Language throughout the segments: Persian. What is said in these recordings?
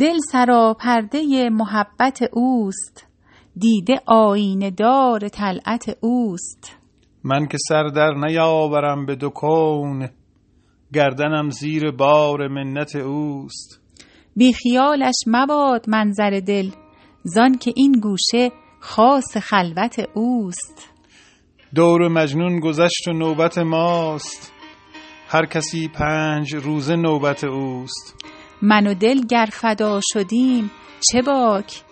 دل سراپرده محبت اوست. دیده آینه دار طلعت اوست. من که سر در نیاورم به دو کون گردنم زیر بار منت اوست. بی خیالش مباد منظر دل زان که این گوشه خاص خلوت اوست. دور مجنون گذشت و نوبت ماست هر کسی پنج روزه نوبت اوست. من و دل گر فدا شدیم چه باک؟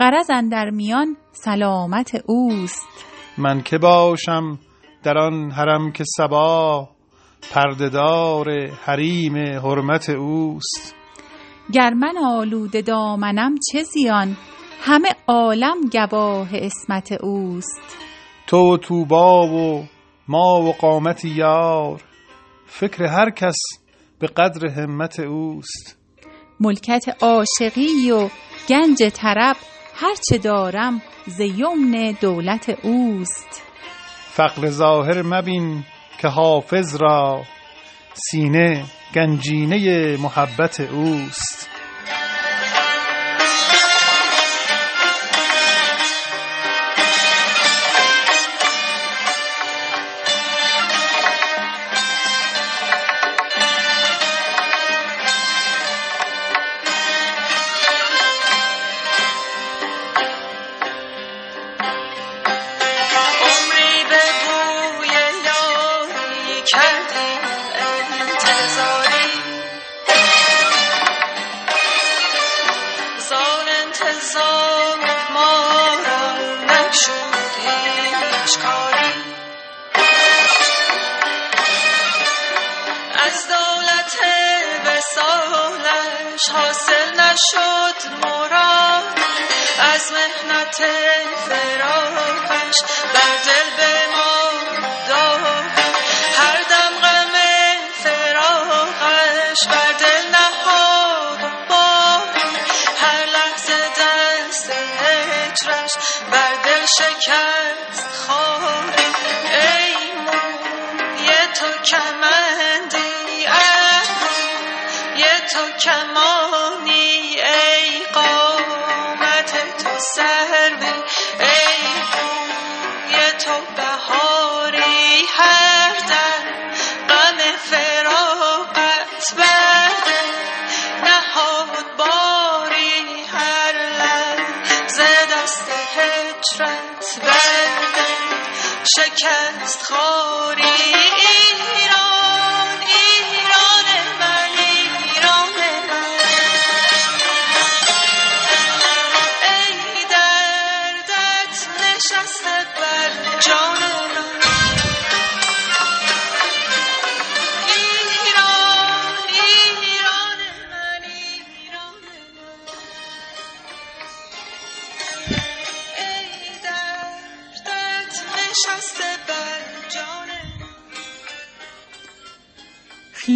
غرض در میان سلامت اوست. من که باشم در آن حرم که سبا پردهدار حریم حرمت اوست. گر من آلوده دامنم چه زیان؟ همه عالم گواه اسمت اوست. تو و توبا و ما و قامت یار فکر هر کس به قدر همت اوست. ملکت عاشقی و گنج طرب هرچه دارم ز یمن دولت اوست. فقر ظاهر مبین که حافظ را سینه گنجینه محبت اوست. انتظار ما را نگشود هیچ کاری. از دولت وسالش حاصل نشد مراد. از محنت فراقش بر دل به شکست خاری ای موی تو کمندی یه تو کمانی. شکست خاری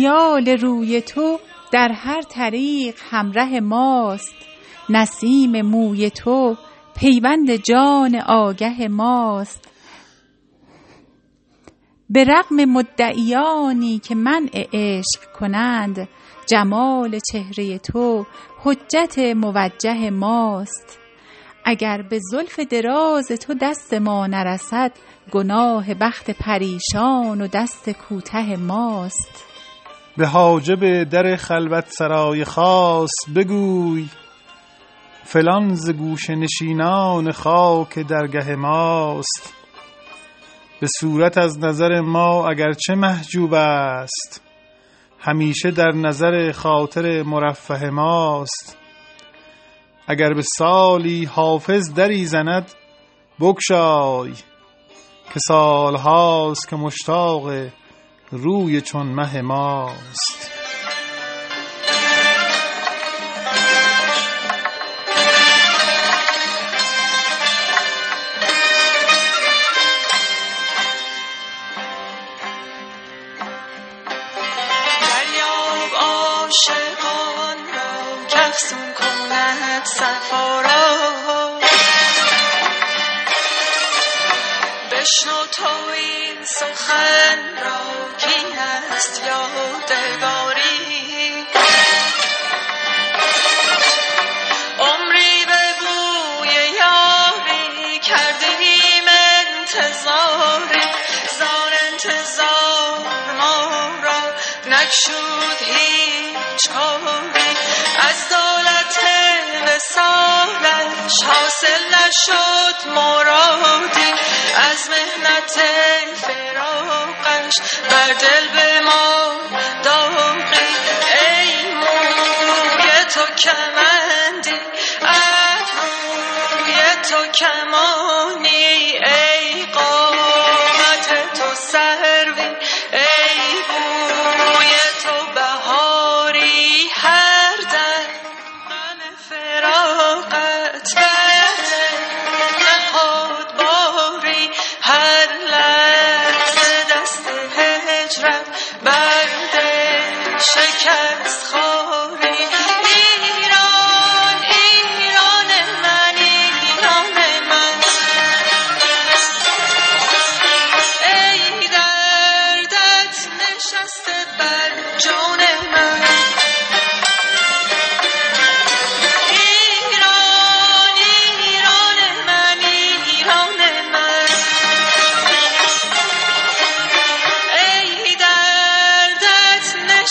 خیال روی تو در هر طریق همره ماست. نسیم موی تو پیوند جان آگه ماست. به رغم مدعیانی که منع عشق کنند جمال چهره تو حجت موجه ماست. اگر به زلف دراز تو دست ما نرسد گناه بخت پریشان و دست کوته ماست. به حاجب در خلوت سرای خاص بگوی فلان ز گوش نشینان خاک درگه ماست. به صورت از نظر ما اگرچه محجوب است همیشه در نظر خاطر مرفه ماست. اگر به سالی حافظ دری زند بگشای که سالهاست که مشتاق روی چون مه ماست. عاشقان را کفسون کند صفا را بشنو تو این سخن را است یادگاری عمری به بوی یاری کردیم انتظاری. زار انتظار ما را نکشود هیچ کاری. از دولت وسالش حاصل نشد مرادی. از مهنت بر دل به ما ای موی تو کمندی.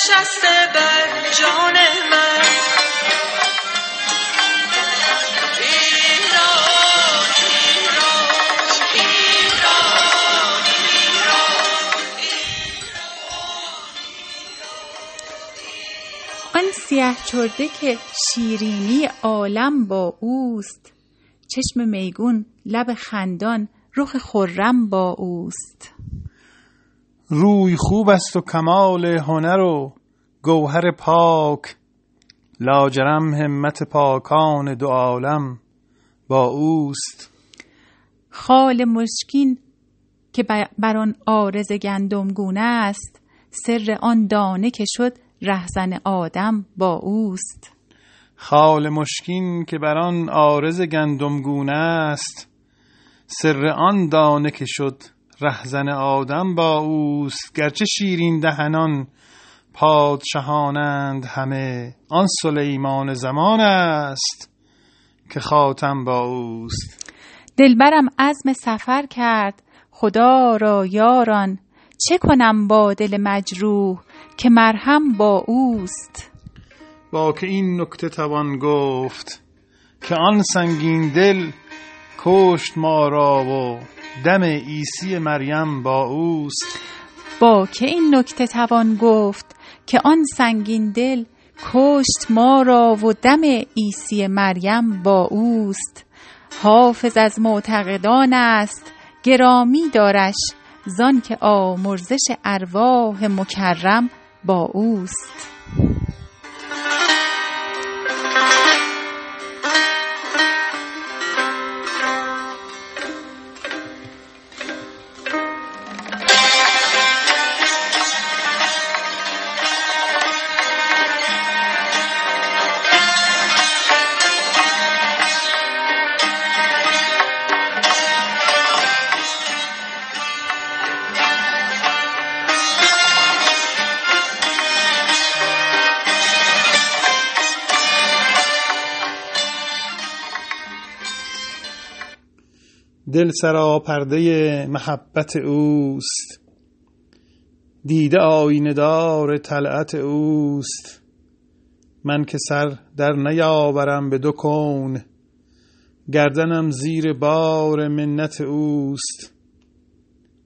نشسته بر جان من. ایران ایران ایران آن سیه چرده که شیرینی عالم با اوست. چشم میگون لب خندان رخ خرم با اوست. روی خوب است و کمال هنر و گوهر پاک لاجرم همت پاکان دو عالم با اوست. خال مشکین که بر آن آرز گندمگونه است سر آن دانه که شد رهزن آدم با اوست. خال مشکین که بر آن آرز گندمگونه است سر آن دانه که شد رهزن آدم با اوست. گرچه شیرین دهنان پادشاهانند همه. آن سلیمان زمان است که خاتم با اوست. دلبرم عزم سفر کرد. خدا را یاران چه کنم با دل مجروح که مرهم با اوست؟ با که این نکته توان گفت که آن سنگین دل کشت ما را و دم عیسی مریم با اوست. با که این نکته توان گفت که آن سنگین دل کشت ما را و دم عیسی مریم با اوست. حافظ از معتقدان است گرامی دارش زان که آمرزش ارواح مکرم با اوست. دل سرا پرده محبت اوست. دیده آینه دار طلعت اوست. من که سر در نیاورم به دو کون گردنم زیر بار منت اوست.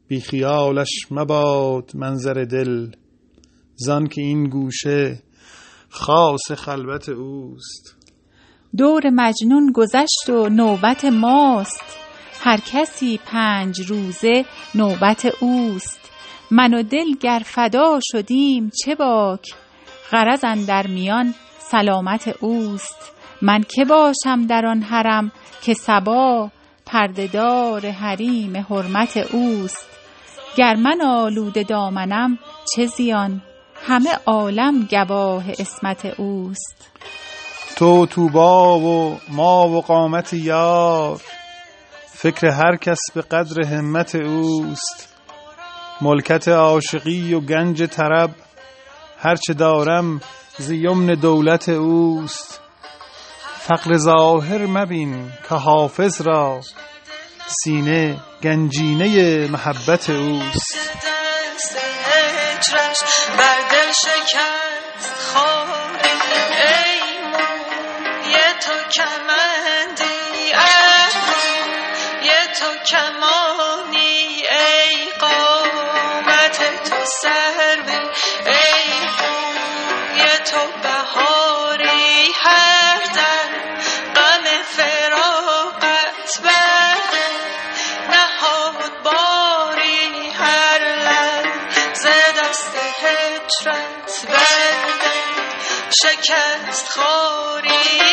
بی خیالش مباد منظر دل زان که این گوشه خاص خلوت اوست. دور مجنون گذشت و نوبت ماست. هر کسی پنج روزه نوبت اوست. من و دل گر فدا شدیم چه باک؟ غرض در میان سلامت اوست. من که باشم در آن حرم که صبا پردهدار حریم حرمت اوست. گر من آلوده دامنم چه زیان؟ همه عالم گواه اسمت اوست. تو توبا و ما و قامت یار فکر هر کس به قدر همت اوست. ملکت عاشقی و گنج طرب هرچه دارم ز یمن دولت اوست. فقر ظاهر مبین که حافظ را سینه گنجینه محبت اوست. تو کمانی ای قامت تو سروی ای موی تو بهاری. هر در غم فراقت بر نهاد باری. هر لحظه دست هجرت بر شکست خواهی